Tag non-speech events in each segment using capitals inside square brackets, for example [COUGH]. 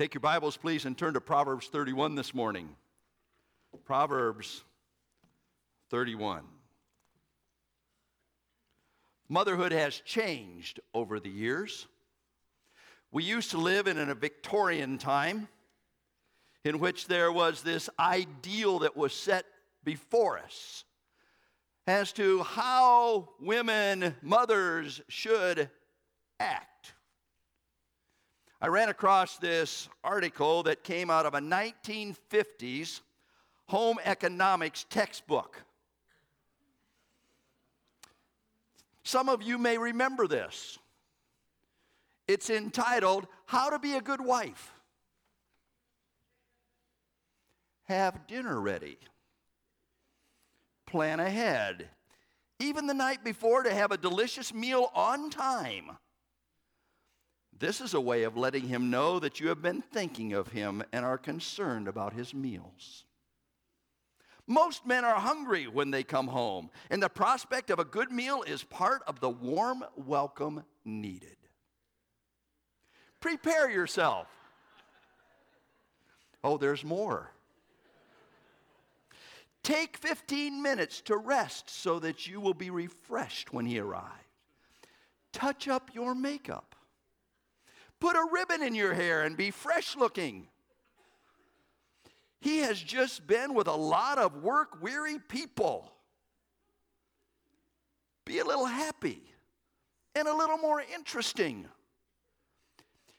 Take your Bibles, please, and turn to Proverbs 31 this morning. Proverbs 31. Motherhood has changed over the years. We used to live in a Victorian time in which there was this ideal that was set before us as to how women, mothers, should act. I ran across this article that came out of a 1950s home economics textbook. Some of you may remember this. It's entitled How to Be a Good Wife. Have dinner ready. Plan ahead. Even the night before to have a delicious meal on time this is a way of letting him know that you have been thinking of him and are concerned about his meals. Most men are hungry when they come home, and the prospect of a good meal is part of the warm welcome needed. Prepare yourself. Oh, there's more. Take 15 minutes to rest so that you will be refreshed when he arrives. Touch up your makeup. Put a ribbon in your hair and be fresh looking. He has just been with a lot of work weary people. Be a little happy and a little more interesting.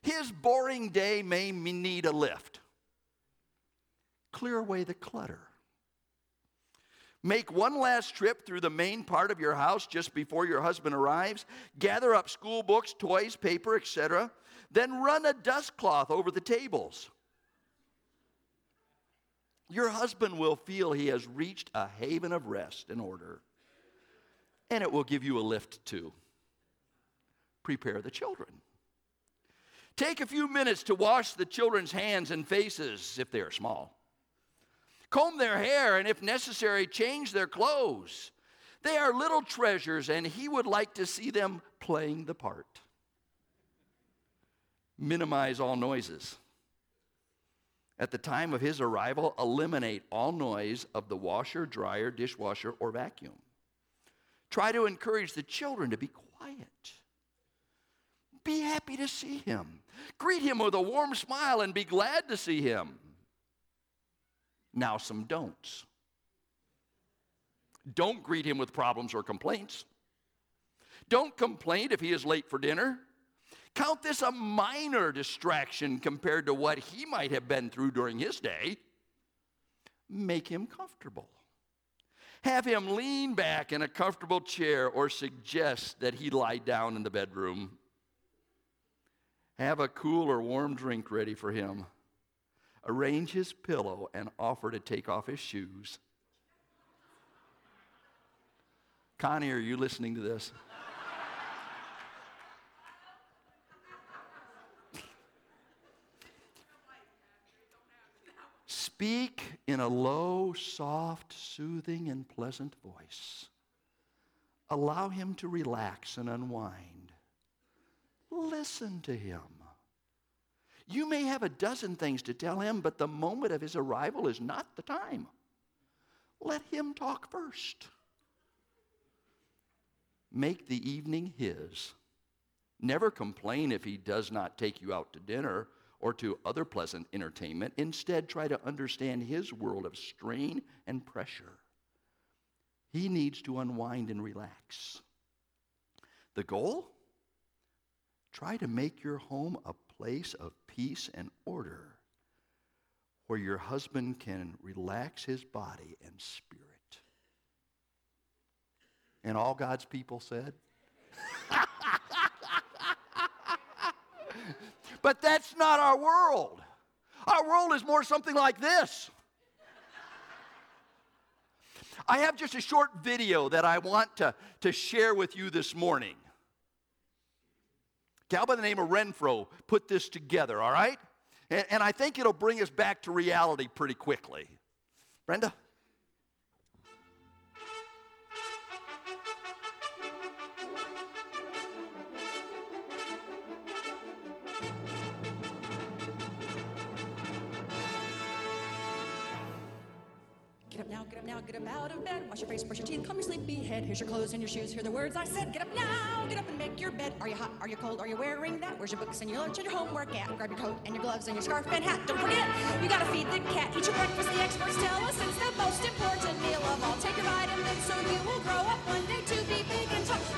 His boring day may need a lift. Clear away the clutter. Make one last trip through the main part of your house just before your husband arrives. Gather up school books, toys, paper, etc. Then run a dust cloth over the tables. Your husband will feel he has reached a haven of rest and order, and it will give you a lift too. Prepare the children. Take a few minutes to wash the children's hands and faces if they are small. Comb their hair, and if necessary, change their clothes. They are little treasures, and he would like to see them playing the part minimize all noises. At the time of his arrival, eliminate all noise of the washer, dryer, dishwasher, or vacuum. Try to encourage the children to be quiet. Be happy to see him. Greet him with a warm smile and be glad to see him. Now, some don'ts. Don't greet him with problems or complaints. Don't complain if he is late for dinner. Count this a minor distraction compared to what he might have been through during his day. Make him comfortable. Have him lean back in a comfortable chair or suggest that he lie down in the bedroom. Have a cool or warm drink ready for him. Arrange his pillow and offer to take off his shoes. Connie, are you listening to this? Speak in a low, soft, soothing, and pleasant voice. Allow him to relax and unwind. Listen to him. You may have a dozen things to tell him, but the moment of his arrival is not the time. Let him talk first. Make the evening his. Never complain if he does not take you out to dinner or to other pleasant entertainment. Instead, try to understand his world of strain and pressure. He needs to unwind and relax. The goal? Try to make your home a place of peace and order where your husband can relax his body and spirit. And all God's people said, [LAUGHS] But that's not our world. Our world is more something like this. I have just a short video that I want to, to share with you this morning. Gal by the name of Renfroe put this together, all right? And, and I think it'll bring us back to reality pretty quickly. Brenda? Now, get up now, get up out of bed. Wash your face, brush your teeth, comb your sleepy head. Here's your clothes and your shoes. Hear the words I said. Get up now, get up and make your bed. Are you hot? Are you cold? Are you wearing that? Where's your books and your lunch and your homework at? Grab your coat and your gloves and your scarf and hat. Don't forget, you gotta feed the cat. Eat your breakfast. The experts tell us it's the most important meal of all. Take your vitamins so you will grow up one day to be big and tall.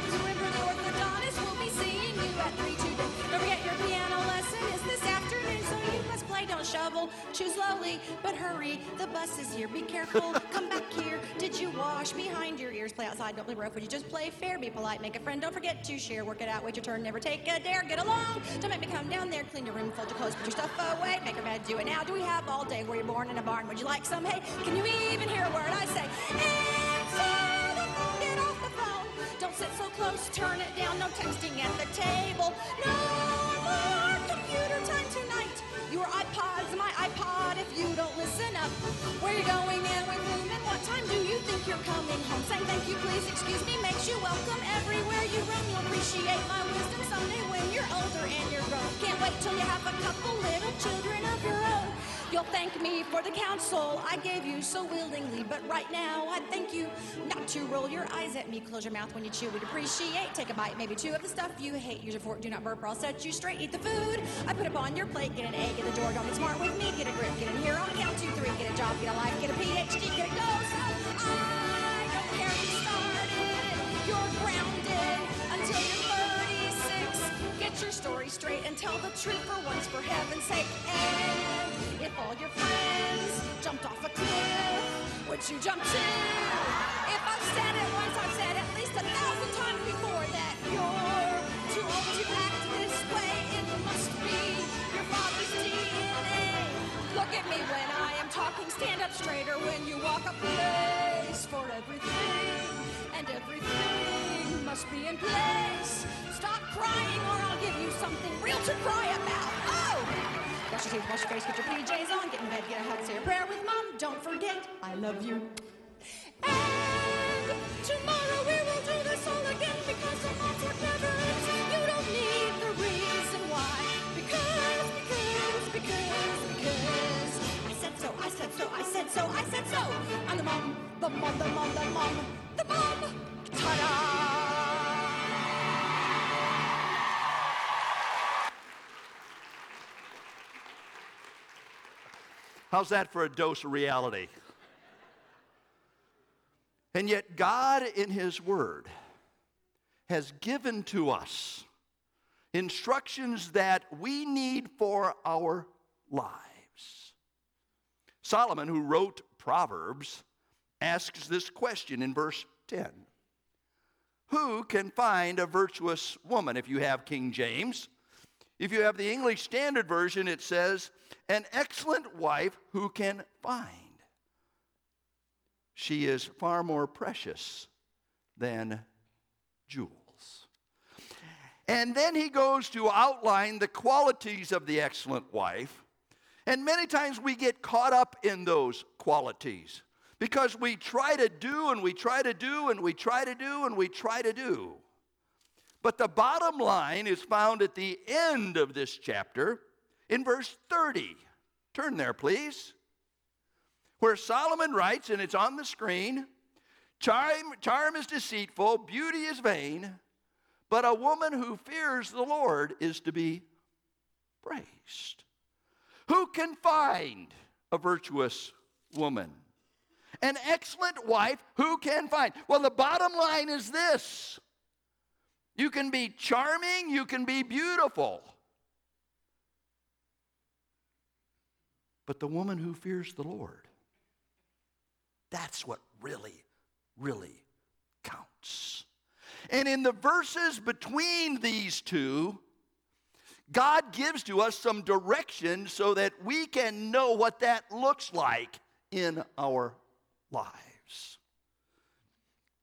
Must shovel. Chew slowly, but hurry. The bus is here. Be careful. Come back here. Did you wash behind your ears? Play outside. Don't play rough. Would you just play fair? Be polite. Make a friend. Don't forget to share. Work it out. Wait your turn. Never take a dare. Get along. Don't make me come down there. Clean your room. Fold your clothes. Put your stuff away. Make your bed. Do it now. Do we have all day? Were you born in a barn? Would you like some hay? Can you even hear a word I say? Answer the phone. Get off the phone. Don't sit so close. Turn it down. No texting at the table. No more. Your iPod's my iPod if you don't listen up. Where you going and with whom and what time do you think you're coming home? Saying thank you, please, excuse me, makes you welcome everywhere you roam. You'll appreciate my wisdom someday when you're older and you're grown. Can't wait till you have a couple little children of your own. You'll thank me for the counsel I gave you so willingly, but right now I thank you not to roll your eyes at me. Close your mouth when you chew. We'd appreciate. Take a bite, maybe two of the stuff you hate. Use your fork. Do not burp, or I'll set you straight. Eat the food I put up on your plate. Get an A, get the door. Don't get smart with me. Get a grip. Get in here on count two, three. Get a job. Get a life. Get a PhD. Get a go. So I don't care who started. You're grounded until you're 36. Get your story straight and tell the truth for once, for heaven's cliff, you jump too? If I've said it once, I've said at least a thousand times before that you're too old to act this way. It must be your father's DNA. Look at me when I am talking, stand up straighter when you walk a place for everything, and everything must be in place. Stop crying or I'll give you something real to cry about. Oh! Brush your teeth, wash your face, get your PJs on, get in bed, get a hug, say a prayer with mom. Don't forget, I love you. And tomorrow we will do this all again because the moms work never ends. You don't need the reason why. Because, because, because, because. I said so, I said so, I said so, I said so. I'm the mom, the mom, the mom, the mom, the mom. Ta-da! How's that for a dose of reality? And yet, God, in His Word, has given to us instructions that we need for our lives. Solomon, who wrote Proverbs, asks this question in verse 10 Who can find a virtuous woman? If you have King James, if you have the English Standard Version, it says, An excellent wife who can find. She is far more precious than jewels. And then he goes to outline the qualities of the excellent wife. And many times we get caught up in those qualities because we try to do and we try to do and we try to do and we try to do. But the bottom line is found at the end of this chapter in verse 30. Turn there, please. Where Solomon writes, and it's on the screen charm, charm is deceitful, beauty is vain, but a woman who fears the Lord is to be praised. Who can find a virtuous woman? An excellent wife, who can find? Well, the bottom line is this you can be charming, you can be beautiful. But the woman who fears the Lord, that's what really, really counts. And in the verses between these two, God gives to us some direction so that we can know what that looks like in our lives.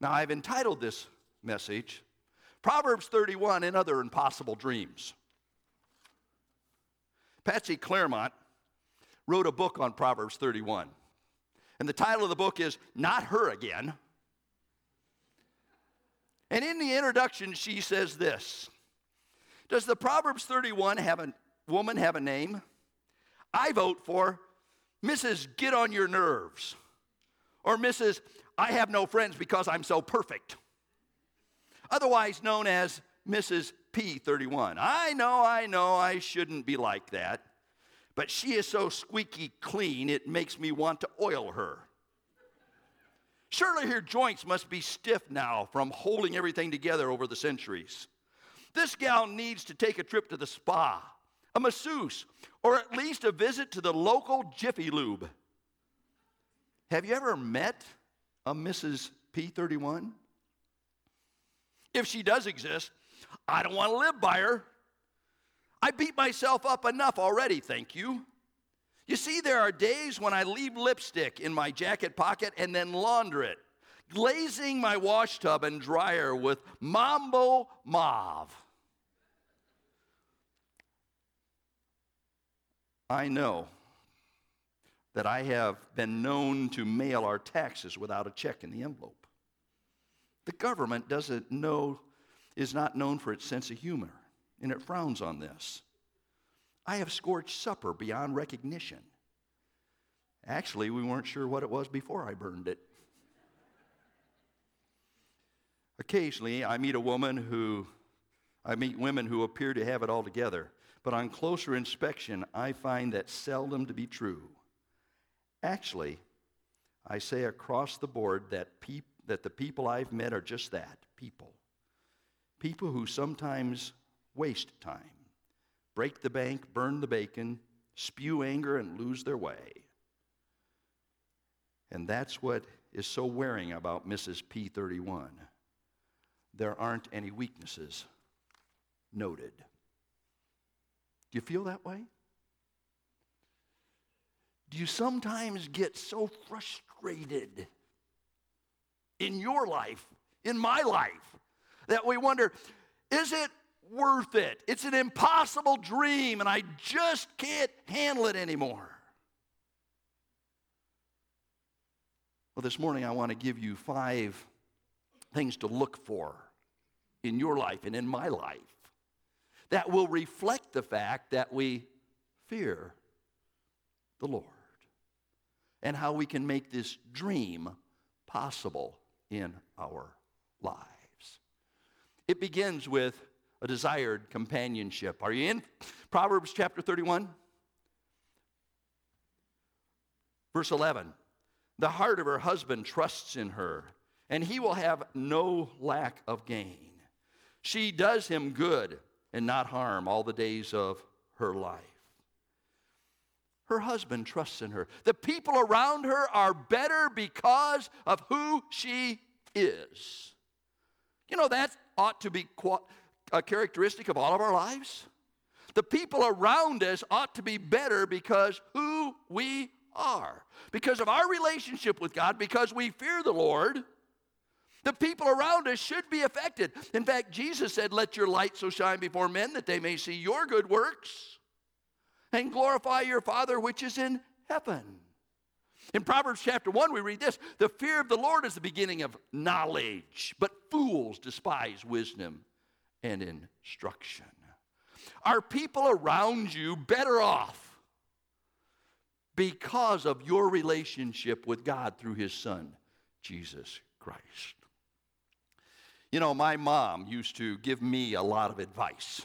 Now, I've entitled this message Proverbs 31 and Other Impossible Dreams. Patsy Clairmont wrote a book on Proverbs 31. And the title of the book is Not Her Again. And in the introduction, she says this Does the Proverbs 31 have a woman have a name? I vote for Mrs. Get on Your Nerves or Mrs. I have no friends because I'm so perfect, otherwise known as Mrs. P31. I know, I know, I shouldn't be like that, but she is so squeaky clean, it makes me want to oil her. Surely her joints must be stiff now from holding everything together over the centuries. This gal needs to take a trip to the spa, a masseuse, or at least a visit to the local Jiffy Lube. Have you ever met a Mrs. P31? If she does exist, I don't want to live by her. I beat myself up enough already, thank you. You see, there are days when I leave lipstick in my jacket pocket and then launder it, glazing my wash tub and dryer with Mambo Mauve. I know that I have been known to mail our taxes without a check in the envelope. The government doesn't know, is not known for its sense of humor, and it frowns on this. I have scorched supper beyond recognition. Actually, we weren't sure what it was before I burned it. Occasionally, I meet a woman who, I meet women who appear to have it all together, but on closer inspection, I find that seldom to be true. Actually, I say across the board that, peop- that the people I've met are just that people. People who sometimes waste time break the bank, burn the bacon, spew anger, and lose their way. And that's what is so wearing about Mrs. P31. There aren't any weaknesses noted. Do you feel that way? Do you sometimes get so frustrated in your life, in my life, that we wonder, is it worth it. It's an impossible dream, and I just can't handle it anymore. Well, this morning I want to give you five things to look for in your life and in my life that will reflect the fact that we fear the Lord and how we can make this dream possible in our lives. It begins with a desired companionship. Are you in? Proverbs chapter 31, verse 11. The heart of her husband trusts in her, and he will have no lack of gain. She does him good and not harm all the days of her life. Her husband trusts in her. The people around her are better because of who she is. You know, that ought to be a characteristic of all of our lives. The people around us ought to be better because who we are. Because of our relationship with God, because we fear the Lord, the people around us should be affected. In fact, Jesus said, Let your light so shine before men that they may see your good works and glorify your Father which is in heaven. In Proverbs chapter 1, we read this The fear of the Lord is the beginning of knowledge, but fools despise wisdom and instruction. Are people around you better off because of your relationship with God through His Son, Jesus Christ? You know, my mom used to give me a lot of advice.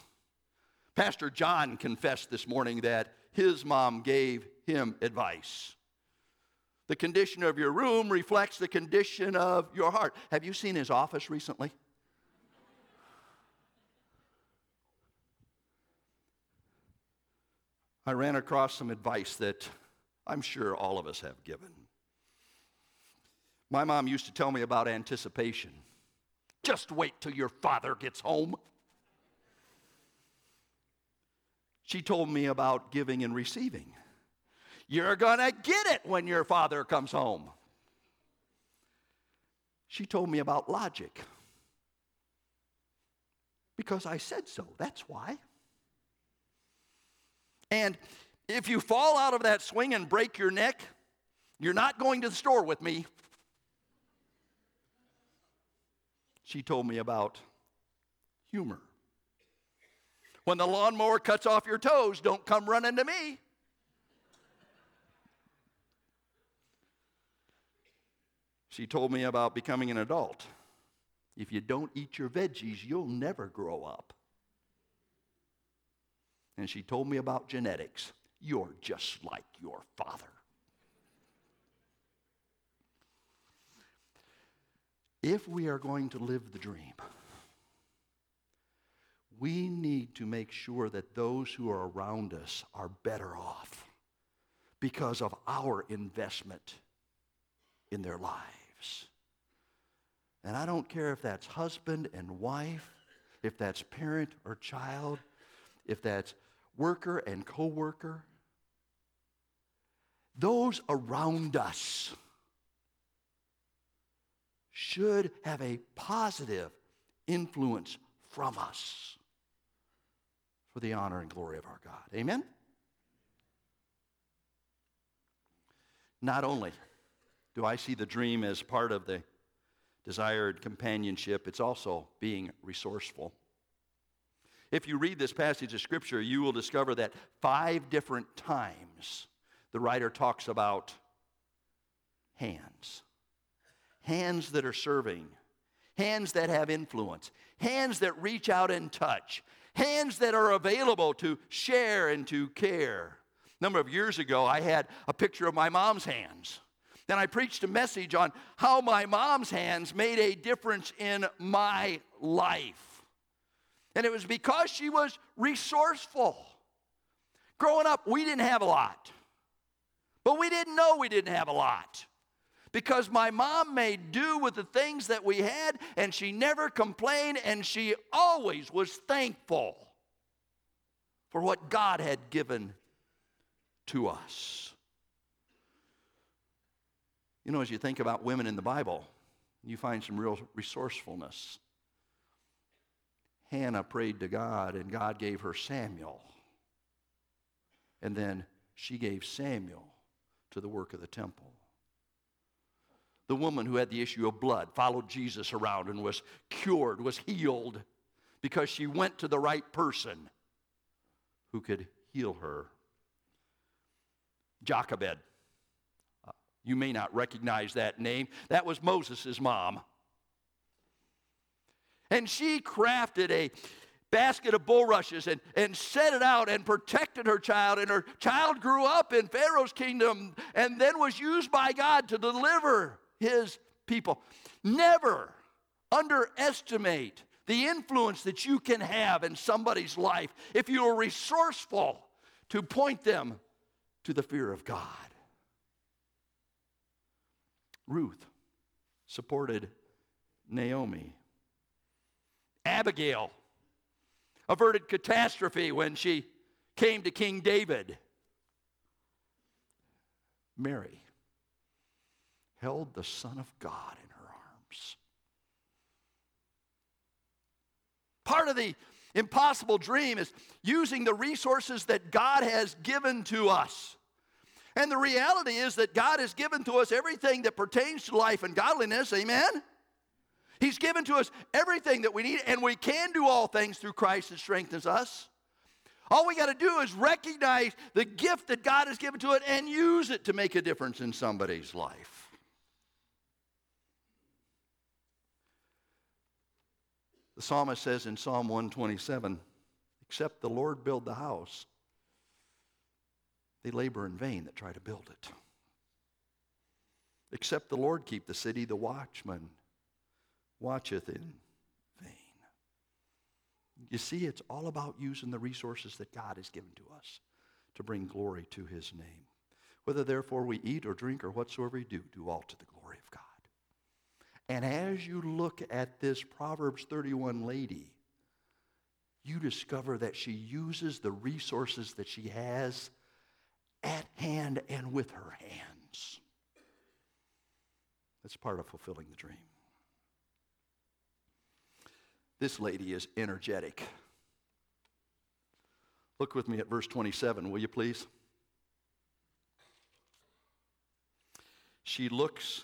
Pastor John confessed this morning that his mom gave him advice. The condition of your room reflects the condition of your heart. Have you seen his office recently? I ran across some advice that I'm sure all of us have given. My mom used to tell me about anticipation. Just wait till your father gets home. She told me about giving and receiving. You're going to get it when your father comes home. She told me about logic. Because I said so, that's why. And if you fall out of that swing and break your neck, you're not going to the store with me. She told me about humor. When the lawnmower cuts off your toes, don't come running to me. She told me about becoming an adult. If you don't eat your veggies, you'll never grow up. And she told me about genetics. You're just like your father. If we are going to live the dream, we need to make sure that those who are around us are better off because of our investment in their lives. And I don't care if that's husband and wife, if that's parent or child, if that's worker and coworker. Those around us should have a positive influence from us for the honor and glory of our God. Amen? Not only do I see the dream as part of the desired companionship, it's also being resourceful. If you read this passage of Scripture, you will discover that five different times the writer talks about hands. Hands that are serving, hands that have influence, hands that reach out and touch, hands that are available to share and to care. A number of years ago, I had a picture of my mom's hands. Then I preached a message on how my mom's hands made a difference in my life. And it was because she was resourceful. Growing up, we didn't have a lot. But we didn't know we didn't have a lot. Because my mom made do with the things that we had, and she never complained, and she always was thankful for what God had given to us. You know, as you think about women in the Bible, you find some real resourcefulness. Hannah prayed to God, and God gave her Samuel. And then she gave Samuel to the work of the temple. The woman who had the issue of blood followed Jesus around and was cured, was healed, because she went to the right person who could heal her. Jochebed. Uh, you may not recognize that name. That was Moses' mom. And she crafted a basket of bulrushes and, and set it out and protected her child. And her child grew up in Pharaoh's kingdom and then was used by God to deliver his people. Never underestimate the influence that you can have in somebody's life if you are resourceful to point them to the fear of God. Ruth supported Naomi. Abigail averted catastrophe when she came to King David. Mary held the Son of God in her arms. Part of the impossible dream is using the resources that God has given to us. And the reality is that God has given to us everything that pertains to life and godliness. Amen? He's given to us everything that we need, and we can do all things through Christ that strengthens us. All we got to do is recognize the gift that God has given to it and use it to make a difference in somebody's life. The psalmist says in Psalm 127 Except the Lord build the house, they labor in vain that try to build it. Except the Lord keep the city, the watchman watcheth in vain. You see, it's all about using the resources that God has given to us to bring glory to his name. Whether therefore we eat or drink or whatsoever we do, do all to the glory. And as you look at this Proverbs 31 lady, you discover that she uses the resources that she has at hand and with her hands. That's part of fulfilling the dream. This lady is energetic. Look with me at verse 27, will you please? She looks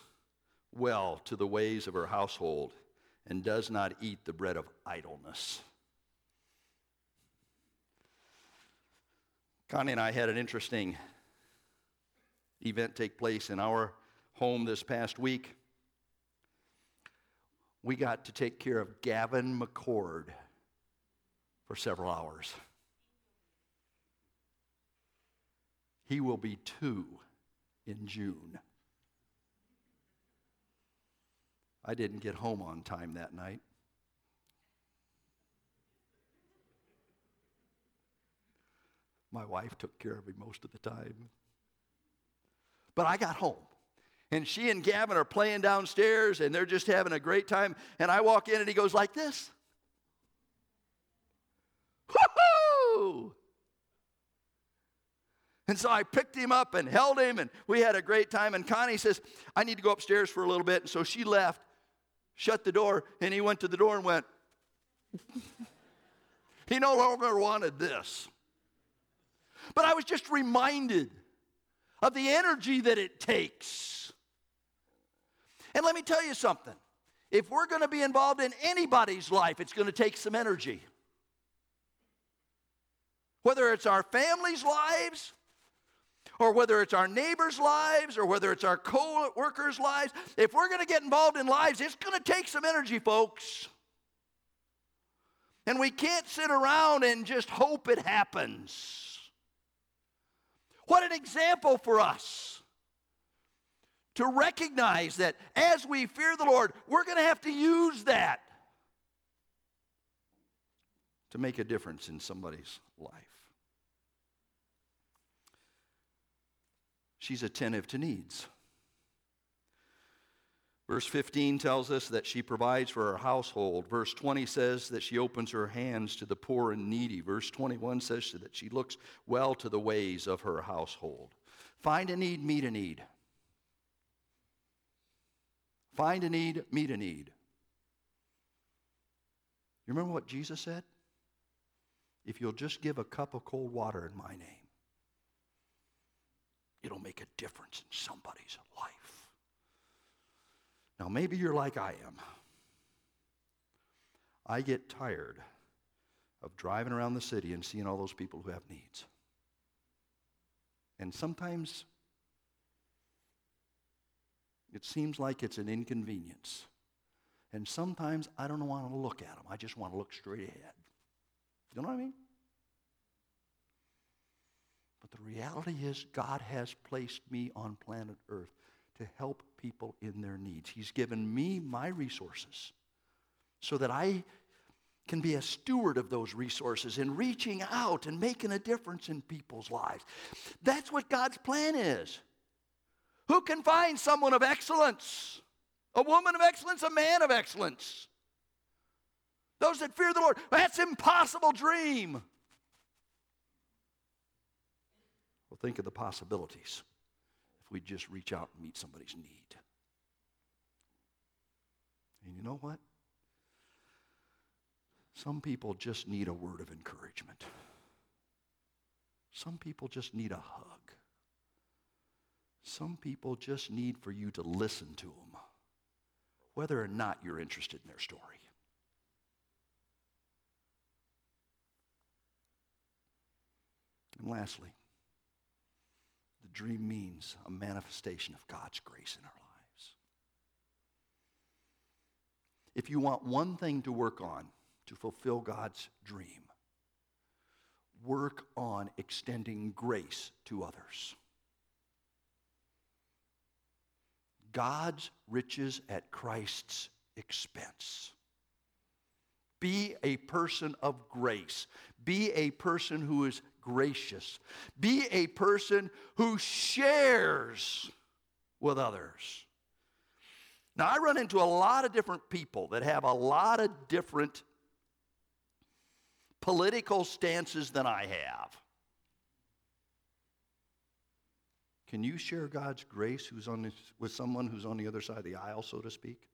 well to the ways of her household and does not eat the bread of idleness. Connie and I had an interesting event take place in our home this past week. we got to take care of Gavin McCord for several hours. He will be two in June. I didn't get home on time that night. My wife took care of me most of the time. But I got home. And she and Gavin are playing downstairs and they're just having a great time. And I walk in and he goes like this. Woohoo! And so I picked him up and held him, and we had a great time. And Connie says, I need to go upstairs for a little bit. And so she left, shut the door, and he went to the door and went, [LAUGHS] He no longer wanted this. But I was just reminded of the energy that it takes. And let me tell you something if we're going to be involved in anybody's life, it's going to take some energy. Whether it's our family's lives, or whether it's our neighbors' lives, or whether it's our co workers' lives, if we're going to get involved in lives, it's going to take some energy, folks. And we can't sit around and just hope it happens. What an example for us to recognize that as we fear the Lord, we're going to have to use that to make a difference in somebody's life. She's attentive to needs. Verse 15 tells us that she provides for her household. Verse 20 says that she opens her hands to the poor and needy. Verse 21 says that she looks well to the ways of her household. Find a need, meet a need. Find a need, meet a need. You remember what Jesus said? If you'll just give a cup of cold water in my name, it'll make a difference in somebody's life. Now, maybe you're like I am. I get tired of driving around the city and seeing all those people who have needs. And sometimes it seems like it's an inconvenience. And sometimes I don't want to look at them. I just want to look straight ahead. You know what I mean? But the reality is, God has placed me on planet Earth to help people in their needs. He's given me my resources so that I can be a steward of those resources and reaching out and making a difference in people's lives. That's what God's plan is. Who can find someone of excellence? A woman of excellence, a man of excellence. Those that fear the Lord. That's impossible dream. Well, think of the possibilities if we just reach out and meet somebody's need. And you know what? Some people just need a word of encouragement. Some people just need a hug. Some people just need for you to listen to them, whether or not you're interested in their story. And lastly, dream means a manifestation of God's grace in our lives. If you want one thing to work on to fulfill God's dream, work on extending grace to others. God's riches at Christ's expense. Be a person of grace. Be a person who is gracious. Be a person who shares with others. Now, I run into a lot of different people that have a lot of different political stances than I have. Can you share God's grace who's on this, with someone who's on the other side of the aisle, so to speak?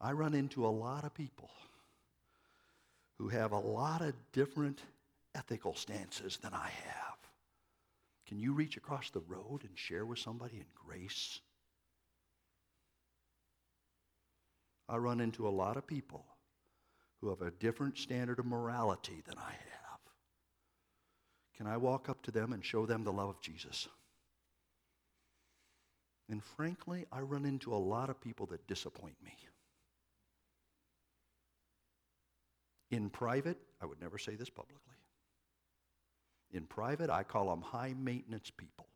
I run into a lot of people who have a lot of different ethical stances than I have. Can you reach across the road and share with somebody in grace? I run into a lot of people who have a different standard of morality than I have. Can I walk up to them and show them the love of Jesus? And frankly, I run into a lot of people that disappoint me. In private, I would never say this publicly. In private, I call them high maintenance people.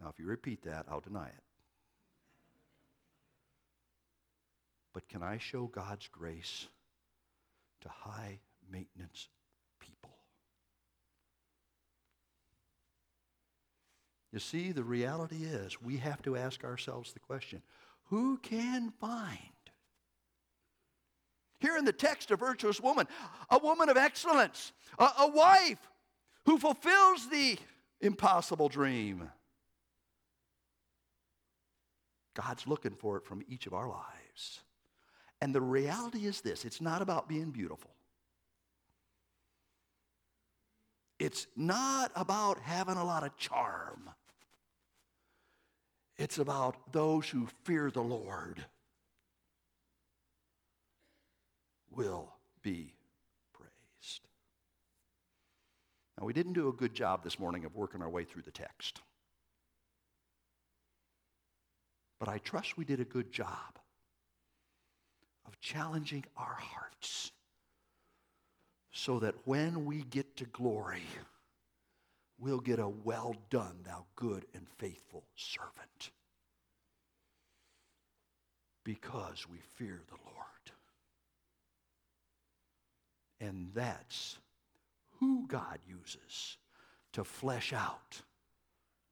Now, if you repeat that, I'll deny it. But can I show God's grace to high maintenance people? You see, the reality is we have to ask ourselves the question who can find? Here in the text, a virtuous woman, a woman of excellence, a, a wife who fulfills the impossible dream. God's looking for it from each of our lives. And the reality is this it's not about being beautiful. It's not about having a lot of charm. It's about those who fear the Lord will be praised. Now, we didn't do a good job this morning of working our way through the text. But I trust we did a good job of challenging our hearts so that when we get to glory, we'll get a well done, thou good and faithful servant. Because we fear the Lord. And that's who God uses to flesh out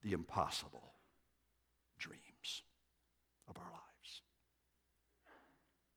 the impossible dreams of our lives.